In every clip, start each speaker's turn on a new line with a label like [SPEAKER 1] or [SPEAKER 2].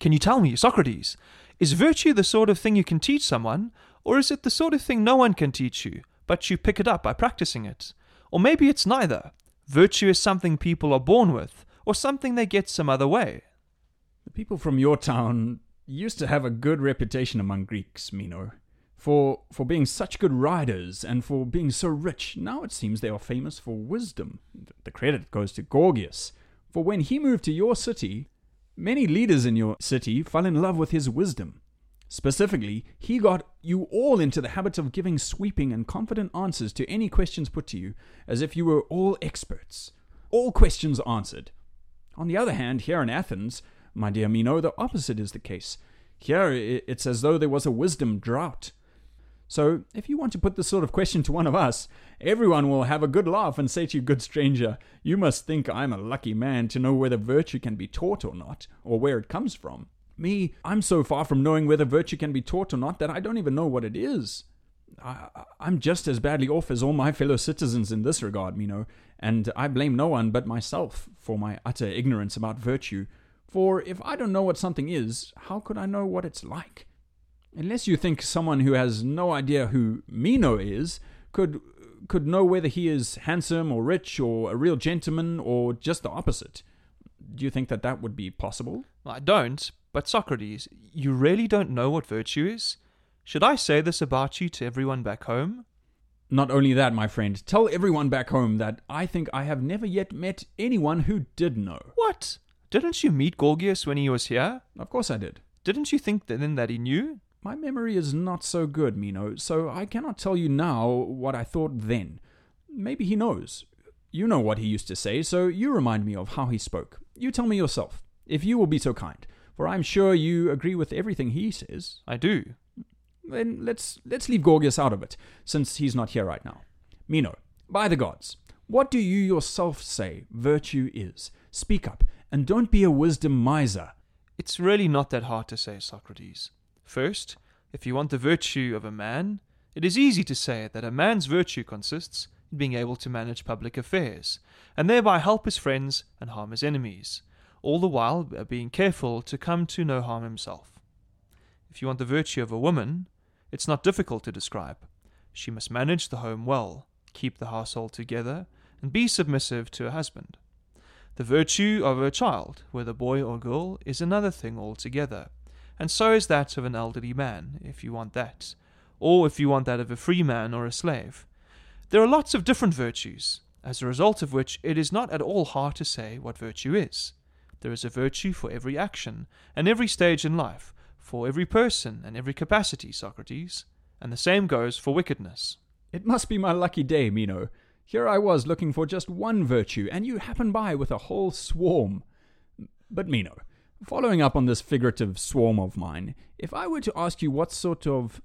[SPEAKER 1] Can you tell me, Socrates, is virtue the sort of thing you can teach someone, or is it the sort of thing no one can teach you, but you pick it up by practicing it? Or maybe it's neither. Virtue is something people are born with, or something they get some other way.
[SPEAKER 2] The people from your town used to have a good reputation among Greeks, Meno, for for being such good riders and for being so rich. Now it seems they are famous for wisdom. The credit goes to Gorgias, for when he moved to your city, many leaders in your city fell in love with his wisdom. Specifically, he got you all into the habit of giving sweeping and confident answers to any questions put to you, as if you were all experts. All questions answered. On the other hand, here in Athens, my dear Meno, the opposite is the case. Here it's as though there was a wisdom drought. So, if you want to put this sort of question to one of us, everyone will have a good laugh and say to you, Good stranger, you must think I'm a lucky man to know whether virtue can be taught or not, or where it comes from. Me, I'm so far from knowing whether virtue can be taught or not that I don't even know what it is. I, am just as badly off as all my fellow citizens in this regard, Meno, and I blame no one but myself for my utter ignorance about virtue. For if I don't know what something is, how could I know what it's like? Unless you think someone who has no idea who Meno is could could know whether he is handsome or rich or a real gentleman or just the opposite. Do you think that that would be possible?
[SPEAKER 1] I don't, but Socrates, you really don't know what virtue is? Should I say this about you to everyone back home?
[SPEAKER 2] Not only that, my friend, tell everyone back home that I think I have never yet met anyone who did know.
[SPEAKER 1] What? Didn't you meet Gorgias when he was here?
[SPEAKER 2] Of course I did.
[SPEAKER 1] Didn't you think then that he knew?
[SPEAKER 2] My memory is not so good, Meno, so I cannot tell you now what I thought then. Maybe he knows. You know what he used to say, so you remind me of how he spoke. You tell me yourself, if you will be so kind, for I'm sure you agree with everything he says.
[SPEAKER 1] I do.
[SPEAKER 2] Then let's let's leave Gorgias out of it, since he's not here right now. Meno, by the gods, what do you yourself say virtue is? Speak up, and don't be a wisdom miser.
[SPEAKER 1] It's really not that hard to say, Socrates. First, if you want the virtue of a man, it is easy to say that a man's virtue consists in being able to manage public affairs, and thereby help his friends and harm his enemies, all the while being careful to come to no harm himself. If you want the virtue of a woman, it's not difficult to describe. She must manage the home well, keep the household together, and be submissive to her husband. The virtue of a child, whether boy or girl, is another thing altogether and so is that of an elderly man, if you want that, or if you want that of a free man or a slave. There are lots of different virtues, as a result of which it is not at all hard to say what virtue is. There is a virtue for every action, and every stage in life, for every person and every capacity, Socrates, and the same goes for wickedness.
[SPEAKER 2] It must be my lucky day, Meno. Here I was looking for just one virtue, and you happen by with a whole swarm. But, Meno, Following up on this figurative swarm of mine, if I were to ask you what sort of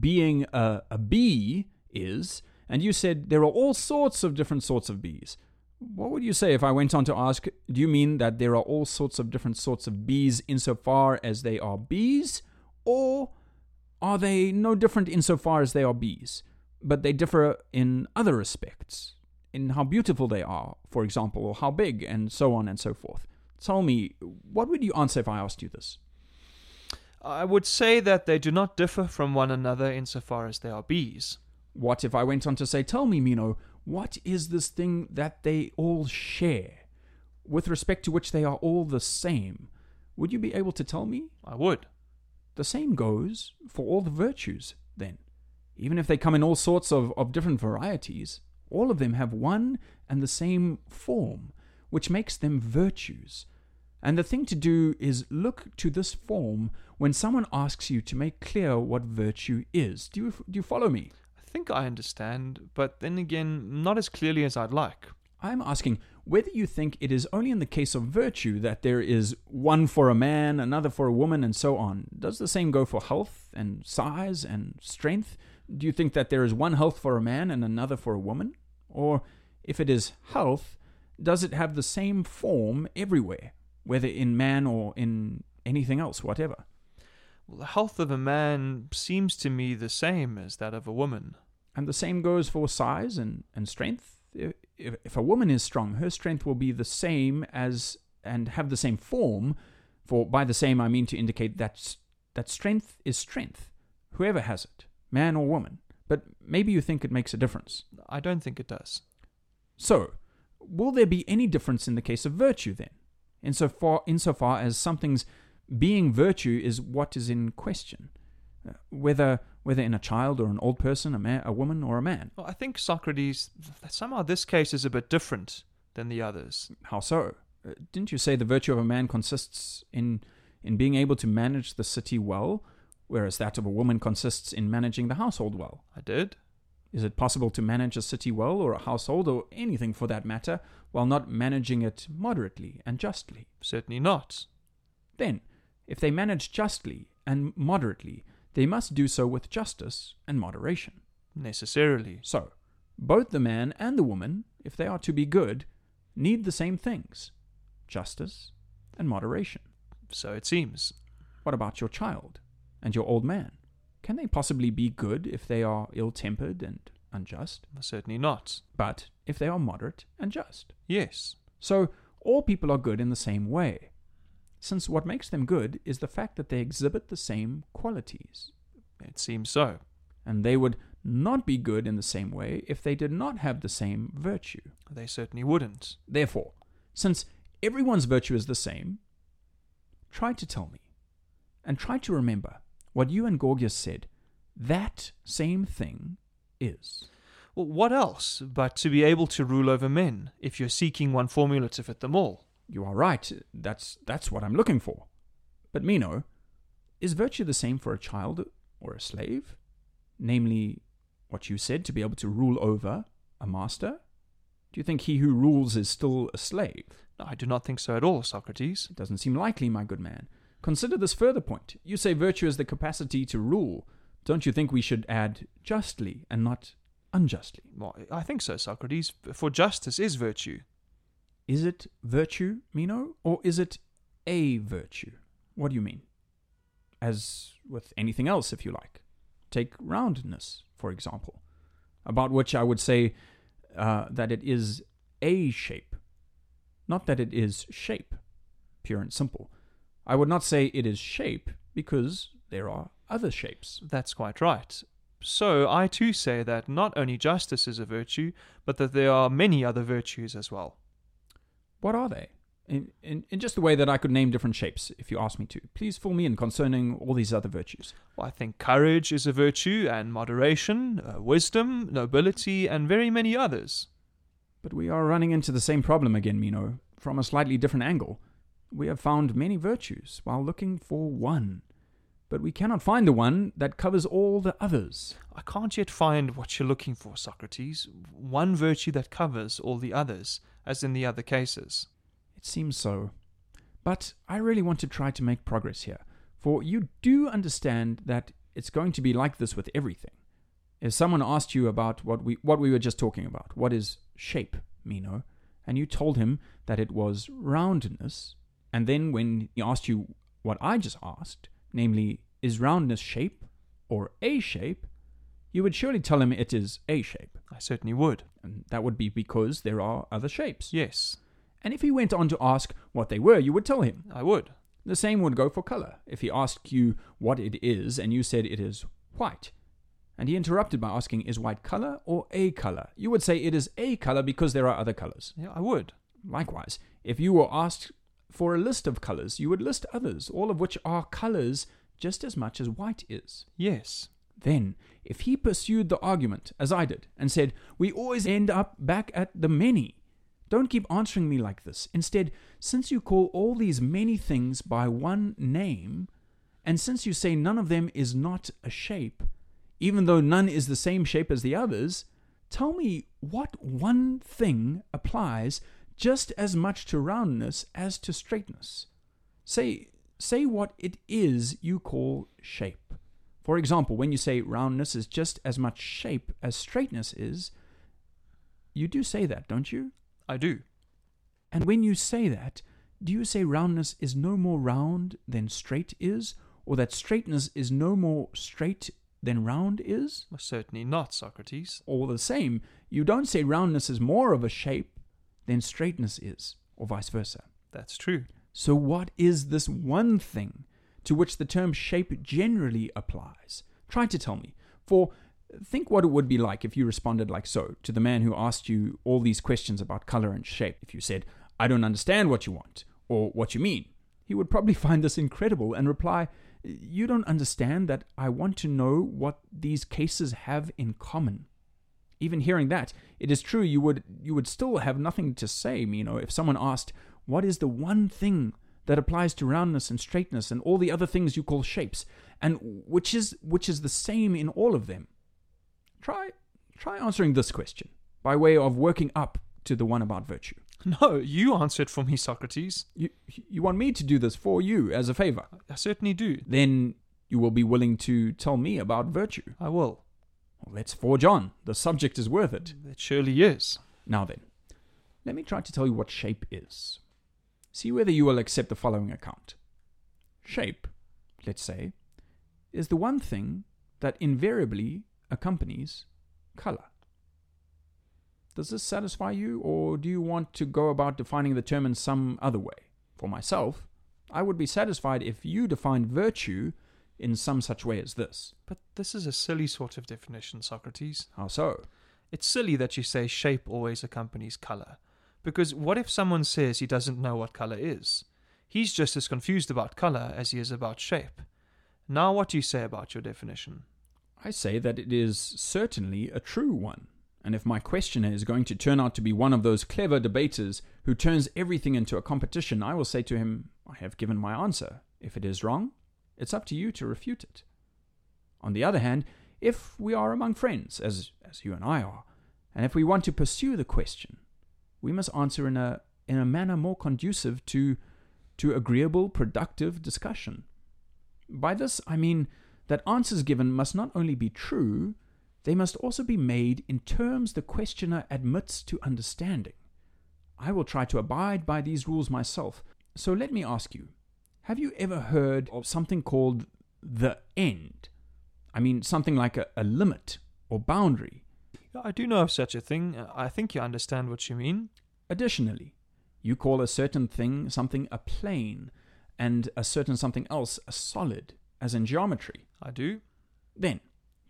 [SPEAKER 2] being a, a bee is, and you said there are all sorts of different sorts of bees, what would you say if I went on to ask, do you mean that there are all sorts of different sorts of bees insofar as they are bees, or are they no different insofar as they are bees, but they differ in other respects, in how beautiful they are, for example, or how big, and so on and so forth? Tell me, what would you answer if I asked you this?
[SPEAKER 1] I would say that they do not differ from one another insofar as they are bees.
[SPEAKER 2] What if I went on to say, Tell me, Meno, what is this thing that they all share, with respect to which they are all the same? Would you be able to tell me?
[SPEAKER 1] I would.
[SPEAKER 2] The same goes for all the virtues, then. Even if they come in all sorts of, of different varieties, all of them have one and the same form which makes them virtues. And the thing to do is look to this form when someone asks you to make clear what virtue is. Do you, do you follow me?
[SPEAKER 1] I think I understand, but then again, not as clearly as I'd like.
[SPEAKER 2] I'm asking whether you think it is only in the case of virtue that there is one for a man, another for a woman, and so on. Does the same go for health and size and strength? Do you think that there is one health for a man and another for a woman? Or if it is health, does it have the same form everywhere, whether in man or in anything else, whatever?
[SPEAKER 1] Well, the health of a man seems to me the same as that of a woman.
[SPEAKER 2] And the same goes for size and, and strength. If, if a woman is strong, her strength will be the same as and have the same form For by the same I mean to indicate that, that strength is strength, whoever has it, man or woman. But maybe you think it makes a difference.
[SPEAKER 1] I don't think it does.
[SPEAKER 2] So, will there be any difference in the case of virtue then? Insofar, insofar as something's being virtue is what is in question, Uh, whether whether in a child or an old person, a man, a woman, or a man.
[SPEAKER 1] Well, I think Socrates, somehow this case is a bit different than the others.
[SPEAKER 2] How so? Uh, didn't you say the virtue of a man consists in in being able to manage the city well, whereas that of a woman consists in managing the household well?
[SPEAKER 1] I did.
[SPEAKER 2] Is it possible to manage a city well, or a household, or anything for that matter, while not managing it moderately and justly?
[SPEAKER 1] Certainly not.
[SPEAKER 2] Then, if they manage justly and moderately, they must do so with justice and moderation.
[SPEAKER 1] Necessarily.
[SPEAKER 2] So, both the man and the woman, if they are to be good, need the same things justice and moderation.
[SPEAKER 1] So it seems.
[SPEAKER 2] What about your child and your old man? Can they possibly be good if they are ill tempered and unjust?
[SPEAKER 1] Certainly not.
[SPEAKER 2] But if they are moderate and just?
[SPEAKER 1] Yes.
[SPEAKER 2] So, all people are good in the same way, since what makes them good is the fact that they exhibit the same qualities.
[SPEAKER 1] It seems so.
[SPEAKER 2] And they would not be good in the same way if they did not have the same virtue.
[SPEAKER 1] They certainly wouldn't.
[SPEAKER 2] Therefore, since everyone's virtue is the same, try to tell me, and try to remember what you and Gorgias said that same thing is.
[SPEAKER 1] Well, what else but to be able to rule over men if you're seeking one formula to fit them all?
[SPEAKER 2] You are right. That's that's what I'm looking for. But Meno, is virtue the same for a child or a slave? Namely, what you said to be able to rule over a master? Do you think he who rules is still a slave?
[SPEAKER 1] I do not think so at all, Socrates.
[SPEAKER 2] It doesn't seem likely, my good man. Consider this further point. You say virtue is the capacity to rule. Don't you think we should add justly and not unjustly?
[SPEAKER 1] Well, I think so, Socrates, for justice is virtue.
[SPEAKER 2] Is it virtue, Meno, or is it a virtue? What do you mean? As with anything else, if you like. Take roundness, for example, about which I would say uh, that it is a shape, not that it is shape, pure and simple. I would not say it is shape because there are other shapes.
[SPEAKER 1] That's quite right. So I too say that not only justice is a virtue, but that there are many other virtues as well.
[SPEAKER 2] What are they? In, in, in just the way that I could name different shapes, if you ask me to. Please fill me in concerning all these other virtues.
[SPEAKER 1] Well, I think courage is a virtue, and moderation, uh, wisdom, nobility, and very many others.
[SPEAKER 2] But we are running into the same problem again, Meno, from a slightly different angle. We have found many virtues while looking for one, but we cannot find the one that covers all the others.
[SPEAKER 1] I can't yet find what you're looking for, Socrates. One virtue that covers all the others, as in the other cases.
[SPEAKER 2] It seems so. But I really want to try to make progress here, for you do understand that it's going to be like this with everything. If someone asked you about what we what we were just talking about, what is shape, Meno, and you told him that it was roundness, and then when he asked you what I just asked, namely, is roundness shape or a shape, you would surely tell him it is a shape.
[SPEAKER 1] I certainly would.
[SPEAKER 2] And that would be because there are other shapes.
[SPEAKER 1] Yes,
[SPEAKER 2] And if he went on to ask what they were, you would tell him.
[SPEAKER 1] I would.
[SPEAKER 2] The same would go for color. If he asked you what it is and you said it is white, and he interrupted by asking, is white color or a color? You would say it is a color because there are other colors.
[SPEAKER 1] Yeah, I would.
[SPEAKER 2] Likewise, if you were asked for a list of colors, you would list others, all of which are colors just as much as white is.
[SPEAKER 1] Yes.
[SPEAKER 2] Then, if he pursued the argument, as I did, and said, We always end up back at the many, don't keep answering me like this. Instead, since you call all these many things by one name, and since you say none of them is not a shape, even though none is the same shape as the others, tell me what one thing applies just as much to roundness as to straightness. Say, say what it is you call shape. For example, when you say roundness is just as much shape as straightness is, you do say that, don't you?
[SPEAKER 1] I do.
[SPEAKER 2] And when you say that, do you say roundness is no more round than straight is, or that straightness is no more straight than round is?
[SPEAKER 1] Certainly not, Socrates.
[SPEAKER 2] All the same, you don't say roundness is more of a shape than straightness is, or vice versa.
[SPEAKER 1] That's true.
[SPEAKER 2] So, what is this one thing to which the term shape generally applies? Try to tell me. For think what it would be like if you responded like so to the man who asked you all these questions about color and shape. If you said, I don't understand what you want, or what you mean, he would probably find this incredible and reply, You don't understand that I want to know what these cases have in common. Even hearing that, it is true you would you would still have nothing to say, you know, if someone asked, What is the one thing that applies to roundness and straightness and all the other things you call shapes, and which is which is the same in all of them? Try try answering this question by way of working up to the one about virtue.
[SPEAKER 1] No, you answer it for me, Socrates.
[SPEAKER 2] You you want me to do this for you as a favor?
[SPEAKER 1] I certainly do.
[SPEAKER 2] Then you will be willing to tell me about virtue.
[SPEAKER 1] I will.
[SPEAKER 2] Well, let's forge on. The subject is worth it.
[SPEAKER 1] It surely is.
[SPEAKER 2] Now then, let me try to tell you what shape is. See whether you will accept the following account. Shape, let's say, is the one thing that invariably accompanies color. Does this satisfy you, or do you want to go about defining the term in some other way? For myself, I would be satisfied if you defined virtue in some such way as this.
[SPEAKER 1] But this is a silly sort of definition, Socrates.
[SPEAKER 2] How so?
[SPEAKER 1] It's silly that you say shape always accompanies color. Because what if someone says he doesn't know what color is? He's just as confused about color as he is about shape. Now, what do you say about your definition?
[SPEAKER 2] I say that it is certainly a true one. And if my questioner is going to turn out to be one of those clever debaters who turns everything into a competition, I will say to him, I have given my answer. If it is wrong, it's up to you to refute it. On the other hand, if we are among friends, as, as you and I are, and if we want to pursue the question, we must answer in a, in a manner more conducive to, to agreeable, productive discussion. By this, I mean that answers given must not only be true, they must also be made in terms the questioner admits to understanding. I will try to abide by these rules myself. So let me ask you have you ever heard of something called the end? I mean, something like a, a limit or boundary.
[SPEAKER 1] I do know of such a thing. Uh, I think you understand what you mean.
[SPEAKER 2] Additionally, you call a certain thing something a plane, and a certain something else a solid, as in geometry.
[SPEAKER 1] I do.
[SPEAKER 2] Then,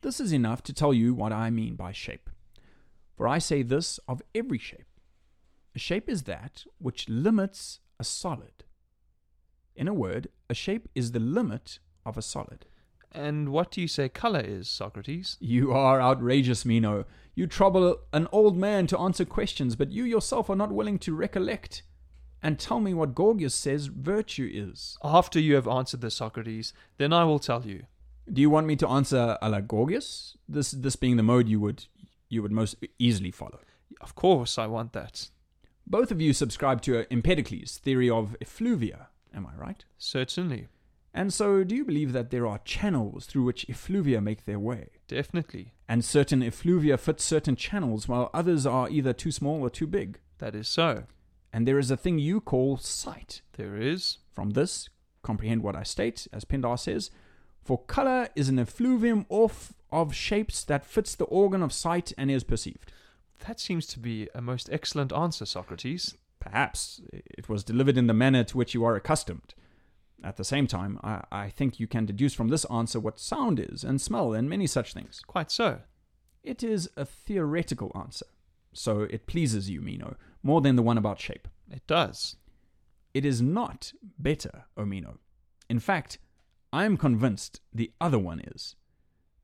[SPEAKER 2] this is enough to tell you what I mean by shape. For I say this of every shape. A shape is that which limits a solid. In a word, a shape is the limit of a solid.
[SPEAKER 1] And what do you say color is, Socrates?
[SPEAKER 2] You are outrageous, Meno. You trouble an old man to answer questions, but you yourself are not willing to recollect and tell me what Gorgias says virtue is.
[SPEAKER 1] After you have answered this, Socrates, then I will tell you.
[SPEAKER 2] Do you want me to answer a la Gorgias? This this being the mode you would you would most easily follow.
[SPEAKER 1] Of course, I want that.
[SPEAKER 2] Both of you subscribe to Empedocles' theory of effluvia, am I right?
[SPEAKER 1] Certainly.
[SPEAKER 2] And so, do you believe that there are channels through which effluvia make their way?
[SPEAKER 1] Definitely.
[SPEAKER 2] And certain effluvia fit certain channels, while others are either too small or too big?
[SPEAKER 1] That is so.
[SPEAKER 2] And there is a thing you call sight.
[SPEAKER 1] There is.
[SPEAKER 2] From this, comprehend what I state, as Pindar says, for color is an effluvium of, of shapes that fits the organ of sight and is perceived.
[SPEAKER 1] That seems to be a most excellent answer, Socrates.
[SPEAKER 2] Perhaps it was delivered in the manner to which you are accustomed. At the same time, I, I think you can deduce from this answer what sound is, and smell, and many such things.
[SPEAKER 1] Quite so.
[SPEAKER 2] It is a theoretical answer, so it pleases you, Meno, more than the one about shape.
[SPEAKER 1] It does.
[SPEAKER 2] It is not better, O Meno. In fact, I am convinced the other one is.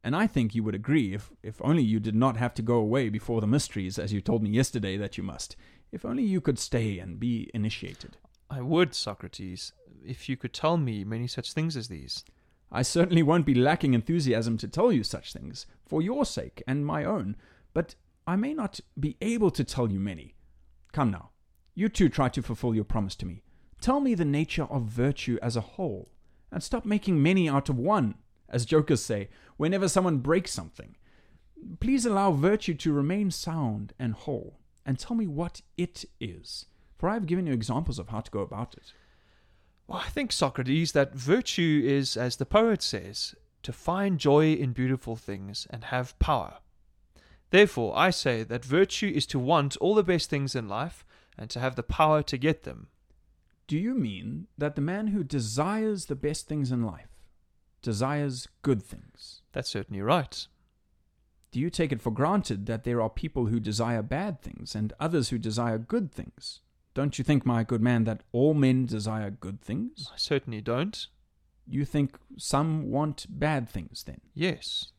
[SPEAKER 2] And I think you would agree if, if only you did not have to go away before the mysteries, as you told me yesterday that you must. If only you could stay and be initiated.
[SPEAKER 1] I would, Socrates, if you could tell me many such things as these.
[SPEAKER 2] I certainly won't be lacking enthusiasm to tell you such things, for your sake and my own, but I may not be able to tell you many. Come now, you two try to fulfill your promise to me. Tell me the nature of virtue as a whole, and stop making many out of one, as jokers say, whenever someone breaks something. Please allow virtue to remain sound and whole, and tell me what it is, for I have given you examples of how to go about it.
[SPEAKER 1] Well, I think, Socrates, that virtue is, as the poet says, to find joy in beautiful things and have power. Therefore, I say that virtue is to want all the best things in life and to have the power to get them.
[SPEAKER 2] Do you mean that the man who desires the best things in life desires good things?
[SPEAKER 1] That's certainly right.
[SPEAKER 2] Do you take it for granted that there are people who desire bad things and others who desire good things? Don't you think, my good man, that all men desire good things?
[SPEAKER 1] I certainly don't.
[SPEAKER 2] You think some want bad things then?
[SPEAKER 1] Yes.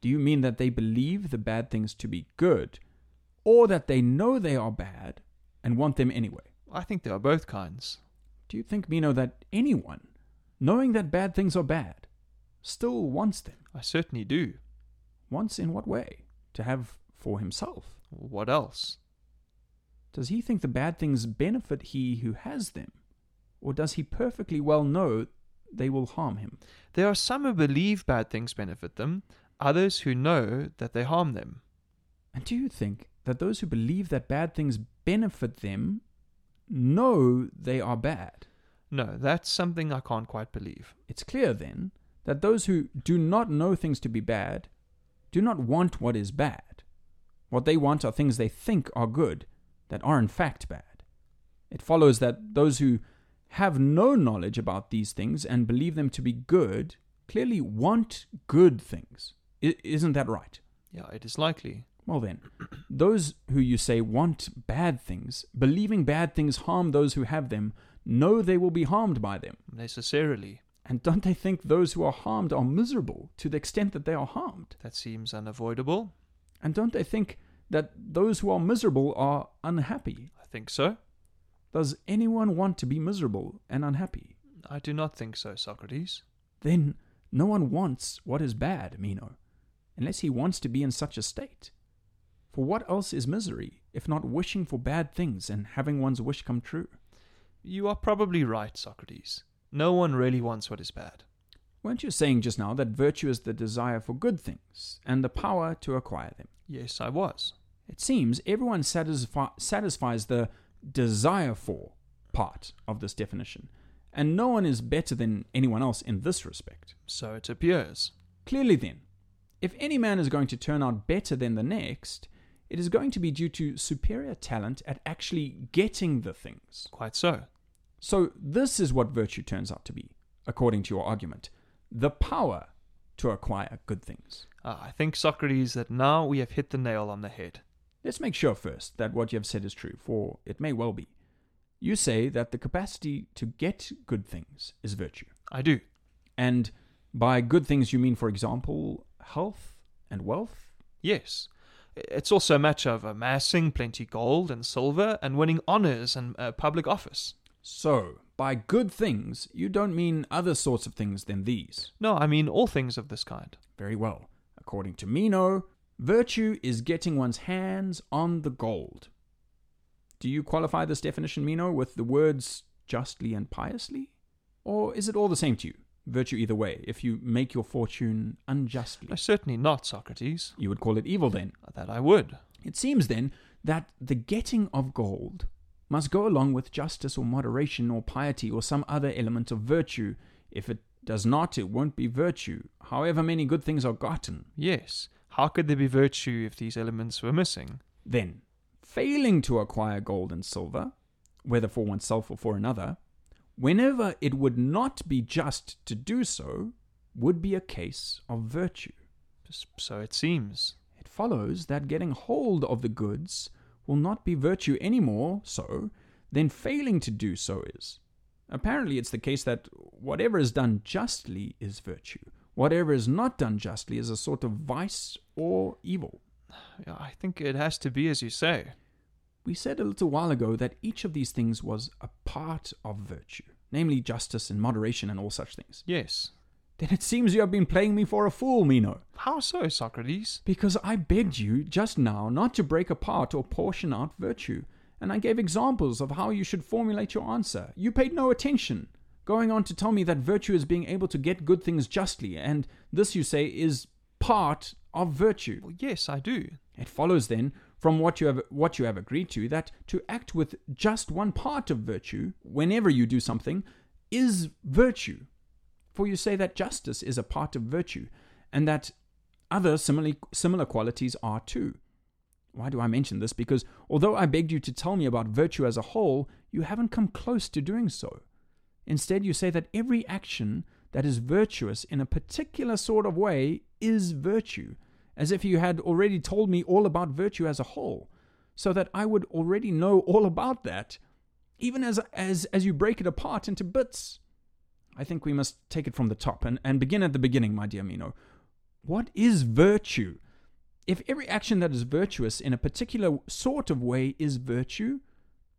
[SPEAKER 2] Do you mean that they believe the bad things to be good, or that they know they are bad and want them anyway?
[SPEAKER 1] I think there are both kinds.
[SPEAKER 2] Do you think, Meno, that anyone, knowing that bad things are bad, still wants them?
[SPEAKER 1] I certainly do.
[SPEAKER 2] Wants in what way? To have for himself.
[SPEAKER 1] What else?
[SPEAKER 2] Does he think the bad things benefit he who has them? Or does he perfectly well know they will harm him?
[SPEAKER 1] There are some who believe bad things benefit them, others who know that they harm them.
[SPEAKER 2] And do you think that those who believe that bad things benefit them know they are bad?
[SPEAKER 1] No, that's something I can't quite believe.
[SPEAKER 2] It's clear, then, that those who do not know things to be bad do not want what is bad. What they want are things they think are good that are in fact bad. It follows that those who have no knowledge about these things and believe them to be good clearly want good things. I- isn't that right?
[SPEAKER 1] Yeah, it is likely.
[SPEAKER 2] Well, then, those who you say want bad things, believing bad things harm those who have them, know they will be harmed by them.
[SPEAKER 1] Necessarily.
[SPEAKER 2] And don't they think those who are harmed are miserable to the extent that they are harmed?
[SPEAKER 1] That seems unavoidable.
[SPEAKER 2] And don't they think that those who are miserable are unhappy?
[SPEAKER 1] I think so.
[SPEAKER 2] Does anyone want to be miserable and unhappy?
[SPEAKER 1] I do not think so, Socrates.
[SPEAKER 2] Then no one wants what is bad, Meno, unless he wants to be in such a state. For what else is misery if not wishing for bad things and having one's wish come true?
[SPEAKER 1] You are probably right, Socrates. No one really wants what is bad.
[SPEAKER 2] Weren't you saying just now that virtue is the desire for good things and the power to acquire them?
[SPEAKER 1] Yes, I was.
[SPEAKER 2] It seems everyone satisfi- satisfies the desire for part of this definition, and no one is better than anyone else in this respect.
[SPEAKER 1] So it appears.
[SPEAKER 2] Clearly, then, if any man is going to turn out better than the next, it is going to be due to superior talent at actually getting the things.
[SPEAKER 1] Quite so.
[SPEAKER 2] So, this is what virtue turns out to be, according to your argument the power to acquire good things.
[SPEAKER 1] Ah, I think, Socrates, that now we have hit the nail on the head.
[SPEAKER 2] Let's make sure first that what you have said is true, for it may well be. You say that the capacity to get good things is virtue.
[SPEAKER 1] I do.
[SPEAKER 2] And by good things, you mean, for example, health and wealth?
[SPEAKER 1] Yes. It's also a matter of amassing plenty gold and silver and winning honors and uh, public office.
[SPEAKER 2] So, by good things, you don't mean other sorts of things than these.
[SPEAKER 1] No, I mean all things of this kind.
[SPEAKER 2] Very well. According to Meno, virtue is getting one's hands on the gold. Do you qualify this definition, Meno, with the words justly and piously? Or is it all the same to you? Virtue either way, if you make your fortune unjustly.
[SPEAKER 1] No, certainly not, Socrates.
[SPEAKER 2] You would call it evil then.
[SPEAKER 1] That I would.
[SPEAKER 2] It seems then that the getting of gold must go along with justice or moderation or piety or some other element of virtue. If it does not, it won't be virtue, however many good things are gotten.
[SPEAKER 1] Yes. How could there be virtue if these elements were missing?
[SPEAKER 2] Then, failing to acquire gold and silver, whether for oneself or for another, whenever it would not be just to do so, would be a case of virtue.
[SPEAKER 1] So it seems.
[SPEAKER 2] It follows that getting hold of the goods will not be virtue any more so than failing to do so is. Apparently, it's the case that whatever is done justly is virtue. Whatever is not done justly is a sort of vice or evil.
[SPEAKER 1] I think it has to be as you say.
[SPEAKER 2] We said a little while ago that each of these things was a part of virtue, namely justice and moderation and all such things.
[SPEAKER 1] Yes.
[SPEAKER 2] Then it seems you have been playing me for a fool, Meno.
[SPEAKER 1] How so, Socrates?
[SPEAKER 2] Because I begged you just now not to break apart or portion out virtue, and I gave examples of how you should formulate your answer. You paid no attention, going on to tell me that virtue is being able to get good things justly, and this, you say, is part of virtue.
[SPEAKER 1] Well, yes, I do.
[SPEAKER 2] It follows then from what you have what you have agreed to that to act with just one part of virtue whenever you do something is virtue. For you say that justice is a part of virtue, and that other similarly, similar qualities are too. Why do I mention this? Because although I begged you to tell me about virtue as a whole, you haven't come close to doing so. Instead, you say that every action that is virtuous in a particular sort of way is virtue, as if you had already told me all about virtue as a whole, so that I would already know all about that, even as, as, as you break it apart into bits. I think we must take it from the top and, and begin at the beginning, my dear Meno. What is virtue? If every action that is virtuous in a particular sort of way is virtue,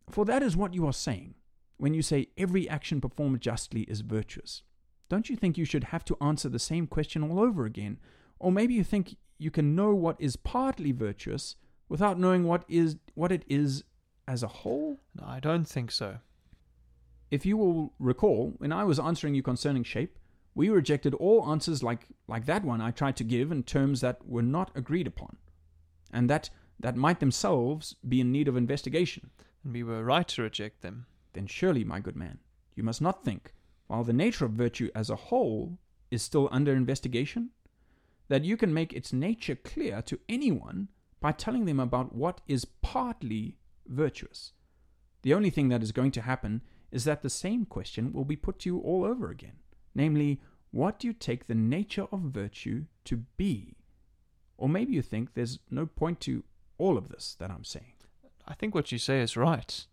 [SPEAKER 2] for that is what you are saying when you say every action performed justly is virtuous. Don't you think you should have to answer the same question all over again? Or maybe you think you can know what is partly virtuous without knowing what is what it is as a whole?
[SPEAKER 1] No, I don't think so.
[SPEAKER 2] If you will recall, when I was answering you concerning shape, we rejected all answers like, like that one I tried to give in terms that were not agreed upon, and that, that might themselves be in need of investigation.
[SPEAKER 1] And we were right to reject them.
[SPEAKER 2] Then surely, my good man, you must not think, while the nature of virtue as a whole is still under investigation, that you can make its nature clear to anyone by telling them about what is partly virtuous. The only thing that is going to happen is that the same question will be put to you all over again namely, what do you take the nature of virtue to be? Or maybe you think there's no point to all of this that I'm saying.
[SPEAKER 1] I think what you say is right.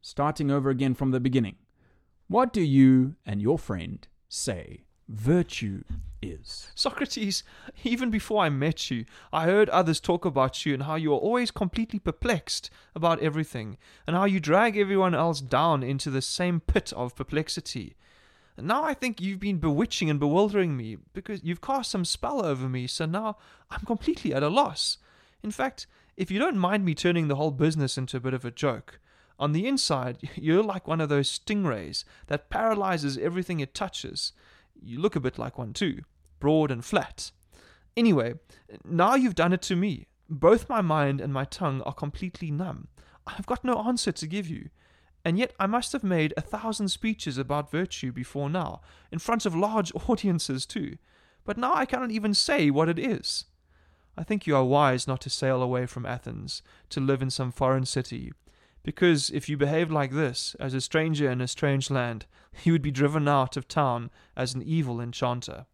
[SPEAKER 2] Starting over again from the beginning. What do you and your friend say virtue is?
[SPEAKER 1] Socrates, even before I met you, I heard others talk about you and how you are always completely perplexed about everything, and how you drag everyone else down into the same pit of perplexity. And now I think you've been bewitching and bewildering me because you've cast some spell over me, so now I'm completely at a loss. In fact, if you don't mind me turning the whole business into a bit of a joke, on the inside, you're like one of those stingrays that paralyzes everything it touches. You look a bit like one too, broad and flat. Anyway, now you've done it to me. Both my mind and my tongue are completely numb. I've got no answer to give you. And yet I must have made a thousand speeches about virtue before now, in front of large audiences too. But now I cannot even say what it is. I think you are wise not to sail away from Athens, to live in some foreign city, because if you behaved like this, as a stranger in a strange land, you would be driven out of town as an evil enchanter.